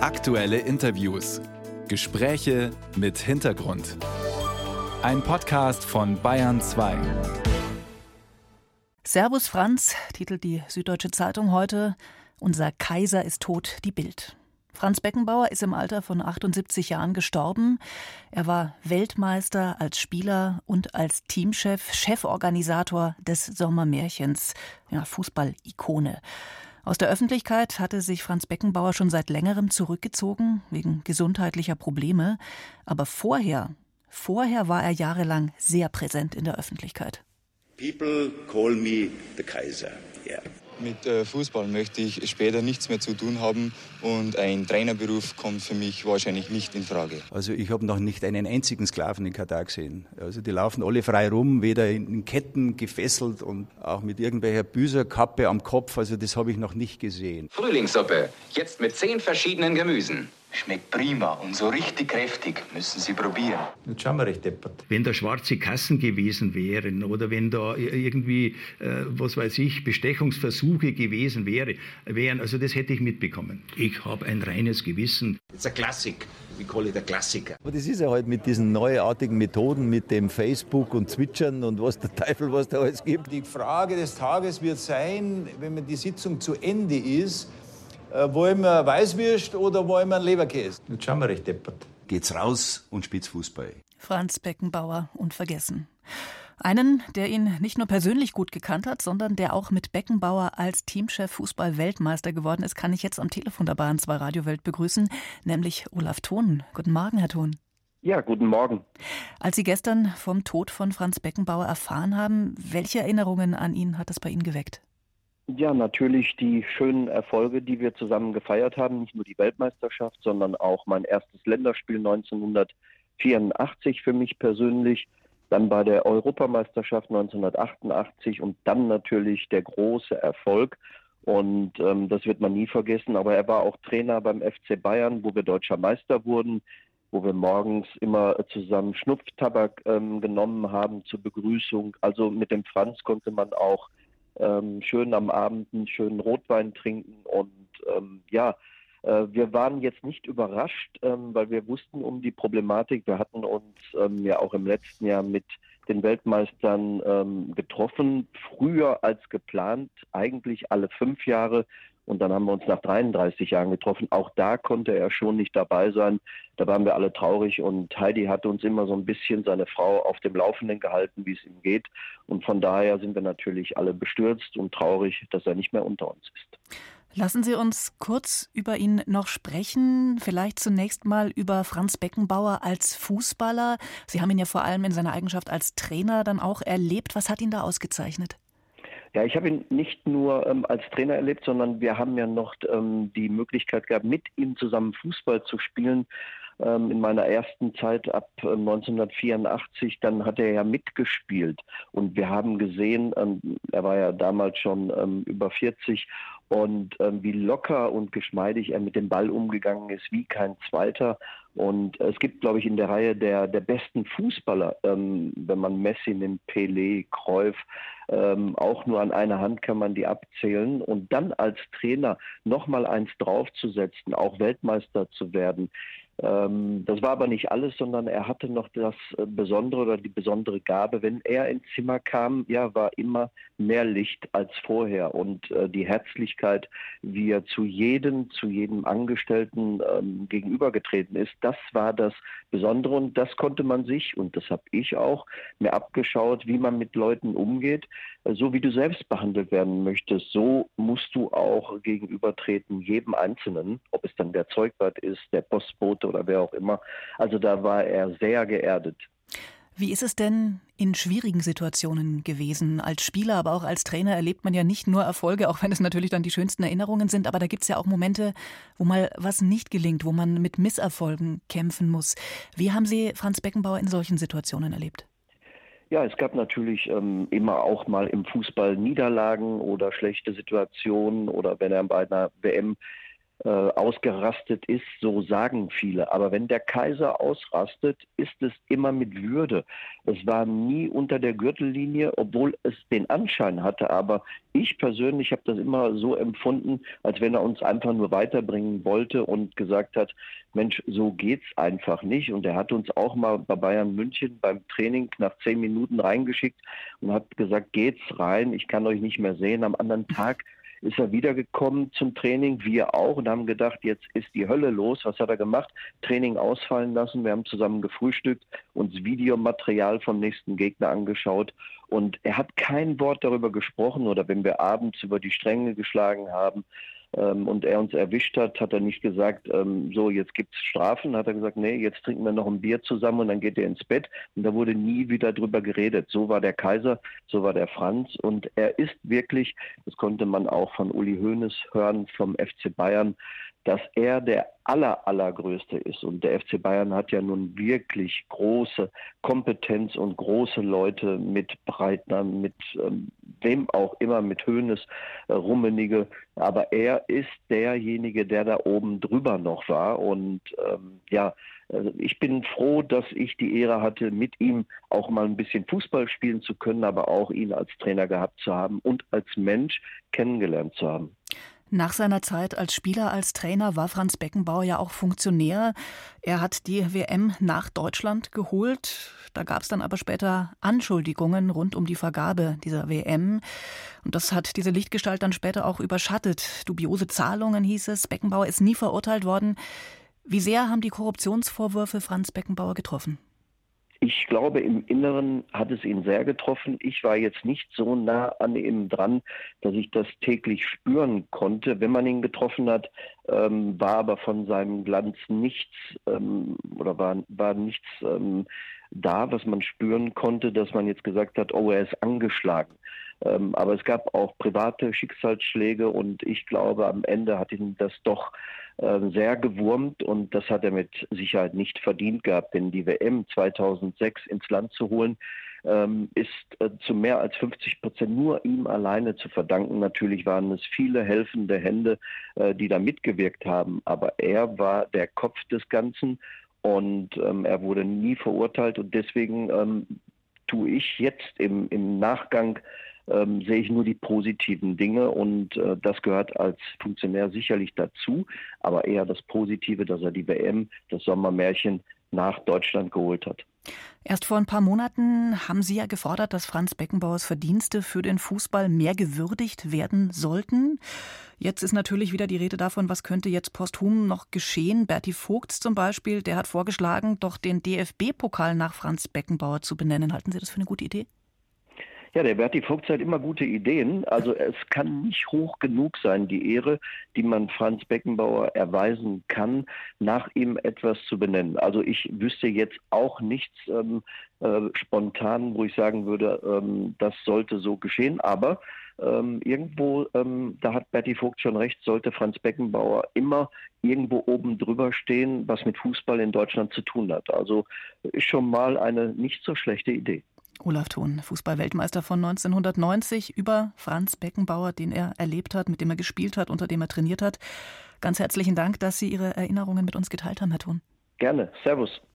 Aktuelle Interviews. Gespräche mit Hintergrund. Ein Podcast von Bayern 2. Servus Franz, titelt die Süddeutsche Zeitung heute. Unser Kaiser ist tot, die Bild. Franz Beckenbauer ist im Alter von 78 Jahren gestorben. Er war Weltmeister als Spieler und als Teamchef, Cheforganisator des Sommermärchens, ja, Fußball-Ikone. Aus der Öffentlichkeit hatte sich Franz Beckenbauer schon seit längerem zurückgezogen, wegen gesundheitlicher Probleme. Aber vorher, vorher war er jahrelang sehr präsent in der Öffentlichkeit. People call me the Kaiser. Yeah. Mit äh, Fußball möchte ich später nichts mehr zu tun haben und ein Trainerberuf kommt für mich wahrscheinlich nicht in Frage. Also ich habe noch nicht einen einzigen Sklaven in Katar gesehen. Also die laufen alle frei rum, weder in Ketten gefesselt und auch mit irgendwelcher Büserkappe am Kopf. Also das habe ich noch nicht gesehen. Frühlingssuppe, jetzt mit zehn verschiedenen Gemüsen. Schmeckt prima und so richtig kräftig. Müssen Sie probieren. Jetzt schauen wir recht deppert. Wenn da schwarze Kassen gewesen wären oder wenn da irgendwie, äh, was weiß ich, Bestechungsversuche gewesen wäre, wären, also das hätte ich mitbekommen. Ich habe ein reines Gewissen. It's a classic. We call it a Klassiker. Aber das ist ja halt mit diesen neuartigen Methoden, mit dem Facebook und Zwitschern und was der Teufel, was da alles gibt. Die Frage des Tages wird sein, wenn die Sitzung zu Ende ist, wollen wir Weißwürst oder wollen wir Leberkäse? Jetzt schauen wir recht deppert. Geht's raus und spitz Fußball. Franz Beckenbauer unvergessen. Einen, der ihn nicht nur persönlich gut gekannt hat, sondern der auch mit Beckenbauer als Teamchef Fußball-Weltmeister geworden ist, kann ich jetzt am Telefon der Bahn 2 Radiowelt begrüßen, nämlich Olaf Thon. Guten Morgen, Herr Thon. Ja, guten Morgen. Als Sie gestern vom Tod von Franz Beckenbauer erfahren haben, welche Erinnerungen an ihn hat das bei Ihnen geweckt? Ja, natürlich die schönen Erfolge, die wir zusammen gefeiert haben. Nicht nur die Weltmeisterschaft, sondern auch mein erstes Länderspiel 1984 für mich persönlich. Dann bei der Europameisterschaft 1988 und dann natürlich der große Erfolg. Und ähm, das wird man nie vergessen. Aber er war auch Trainer beim FC Bayern, wo wir deutscher Meister wurden, wo wir morgens immer zusammen Schnupftabak ähm, genommen haben zur Begrüßung. Also mit dem Franz konnte man auch ähm, schön am Abend einen schönen Rotwein trinken und ähm, ja, äh, wir waren jetzt nicht überrascht, ähm, weil wir wussten um die Problematik. Wir hatten uns ähm, ja auch im letzten Jahr mit den Weltmeistern ähm, getroffen, früher als geplant, eigentlich alle fünf Jahre. Und dann haben wir uns nach 33 Jahren getroffen. Auch da konnte er schon nicht dabei sein. Da waren wir alle traurig und Heidi hat uns immer so ein bisschen seine Frau auf dem Laufenden gehalten, wie es ihm geht. Und von daher sind wir natürlich alle bestürzt und traurig, dass er nicht mehr unter uns ist. Lassen Sie uns kurz über ihn noch sprechen. Vielleicht zunächst mal über Franz Beckenbauer als Fußballer. Sie haben ihn ja vor allem in seiner Eigenschaft als Trainer dann auch erlebt. Was hat ihn da ausgezeichnet? Ja, ich habe ihn nicht nur ähm, als Trainer erlebt, sondern wir haben ja noch ähm, die Möglichkeit gehabt, mit ihm zusammen Fußball zu spielen. Ähm, in meiner ersten Zeit ab 1984, ähm, dann hat er ja mitgespielt. Und wir haben gesehen, ähm, er war ja damals schon ähm, über 40 und wie locker und geschmeidig er mit dem Ball umgegangen ist, wie kein zweiter. Und es gibt, glaube ich, in der Reihe der, der besten Fußballer, ähm, wenn man Messi nimmt, Pelé, Cruyff, ähm, auch nur an einer Hand kann man die abzählen. Und dann als Trainer nochmal eins draufzusetzen, auch Weltmeister zu werden, das war aber nicht alles, sondern er hatte noch das äh, Besondere oder die besondere Gabe. Wenn er ins Zimmer kam, ja, war immer mehr Licht als vorher und äh, die Herzlichkeit, wie er zu jedem, zu jedem Angestellten ähm, gegenübergetreten ist, das war das Besondere und das konnte man sich und das habe ich auch mir abgeschaut, wie man mit Leuten umgeht. Äh, so wie du selbst behandelt werden möchtest, so musst du auch gegenübertreten jedem Einzelnen, ob es dann der Zeugwart ist, der Postbote oder wer auch immer. Also da war er sehr geerdet. Wie ist es denn in schwierigen Situationen gewesen? Als Spieler, aber auch als Trainer erlebt man ja nicht nur Erfolge, auch wenn es natürlich dann die schönsten Erinnerungen sind, aber da gibt es ja auch Momente, wo mal was nicht gelingt, wo man mit Misserfolgen kämpfen muss. Wie haben Sie Franz Beckenbauer in solchen Situationen erlebt? Ja, es gab natürlich ähm, immer auch mal im Fußball Niederlagen oder schlechte Situationen oder wenn er bei einer WM äh, ausgerastet ist, so sagen viele. Aber wenn der Kaiser ausrastet, ist es immer mit Würde. Es war nie unter der Gürtellinie, obwohl es den Anschein hatte. Aber ich persönlich habe das immer so empfunden, als wenn er uns einfach nur weiterbringen wollte und gesagt hat, Mensch, so geht's einfach nicht. Und er hat uns auch mal bei Bayern München beim Training nach zehn Minuten reingeschickt und hat gesagt, geht's rein, ich kann euch nicht mehr sehen. Am anderen Tag ist er wiedergekommen zum Training, wir auch, und haben gedacht, jetzt ist die Hölle los. Was hat er gemacht? Training ausfallen lassen. Wir haben zusammen gefrühstückt, uns Videomaterial vom nächsten Gegner angeschaut. Und er hat kein Wort darüber gesprochen oder wenn wir abends über die Stränge geschlagen haben, ähm, und er uns erwischt hat, hat er nicht gesagt, ähm, so jetzt gibt es Strafen, hat er gesagt, nee, jetzt trinken wir noch ein Bier zusammen und dann geht er ins Bett. Und da wurde nie wieder drüber geredet. So war der Kaiser, so war der Franz und er ist wirklich, das konnte man auch von Uli Hoeneß hören vom FC Bayern, dass er der aller, allergrößte ist. Und der FC Bayern hat ja nun wirklich große Kompetenz und große Leute mit Breitner, mit ähm, wem auch immer, mit Höhnes, äh, Rummenige. Aber er ist derjenige, der da oben drüber noch war. Und ähm, ja, also ich bin froh, dass ich die Ehre hatte, mit ihm auch mal ein bisschen Fußball spielen zu können, aber auch ihn als Trainer gehabt zu haben und als Mensch kennengelernt zu haben. Nach seiner Zeit als Spieler, als Trainer war Franz Beckenbauer ja auch Funktionär. Er hat die WM nach Deutschland geholt. Da gab es dann aber später Anschuldigungen rund um die Vergabe dieser WM. Und das hat diese Lichtgestalt dann später auch überschattet. Dubiose Zahlungen hieß es. Beckenbauer ist nie verurteilt worden. Wie sehr haben die Korruptionsvorwürfe Franz Beckenbauer getroffen? Ich glaube, im Inneren hat es ihn sehr getroffen. Ich war jetzt nicht so nah an ihm dran, dass ich das täglich spüren konnte. Wenn man ihn getroffen hat, ähm, war aber von seinem Glanz nichts ähm, oder war, war nichts ähm, da, was man spüren konnte, dass man jetzt gesagt hat, oh, er ist angeschlagen. Ähm, aber es gab auch private Schicksalsschläge und ich glaube, am Ende hat ihn das doch äh, sehr gewurmt und das hat er mit Sicherheit nicht verdient gehabt, denn die WM 2006 ins Land zu holen, ähm, ist äh, zu mehr als 50 Prozent nur ihm alleine zu verdanken. Natürlich waren es viele helfende Hände, äh, die da mitgewirkt haben, aber er war der Kopf des Ganzen und ähm, er wurde nie verurteilt und deswegen ähm, tue ich jetzt im, im Nachgang ähm, sehe ich nur die positiven Dinge und äh, das gehört als Funktionär sicherlich dazu, aber eher das Positive, dass er die WM, das Sommermärchen nach Deutschland geholt hat. Erst vor ein paar Monaten haben Sie ja gefordert, dass Franz Beckenbauers Verdienste für den Fußball mehr gewürdigt werden sollten. Jetzt ist natürlich wieder die Rede davon, was könnte jetzt posthum noch geschehen. Berti Vogts zum Beispiel, der hat vorgeschlagen, doch den DFB-Pokal nach Franz Beckenbauer zu benennen. Halten Sie das für eine gute Idee? Ja, der Berti Vogt hat immer gute Ideen. Also es kann nicht hoch genug sein, die Ehre, die man Franz Beckenbauer erweisen kann, nach ihm etwas zu benennen. Also ich wüsste jetzt auch nichts ähm, äh, spontan, wo ich sagen würde, ähm, das sollte so geschehen. Aber ähm, irgendwo, ähm, da hat Berti Vogt schon recht, sollte Franz Beckenbauer immer irgendwo oben drüber stehen, was mit Fußball in Deutschland zu tun hat. Also ist schon mal eine nicht so schlechte Idee. Olaf Thon, Fußballweltmeister von 1990, über Franz Beckenbauer, den er erlebt hat, mit dem er gespielt hat, unter dem er trainiert hat. Ganz herzlichen Dank, dass Sie Ihre Erinnerungen mit uns geteilt haben, Herr Thon. Gerne. Servus.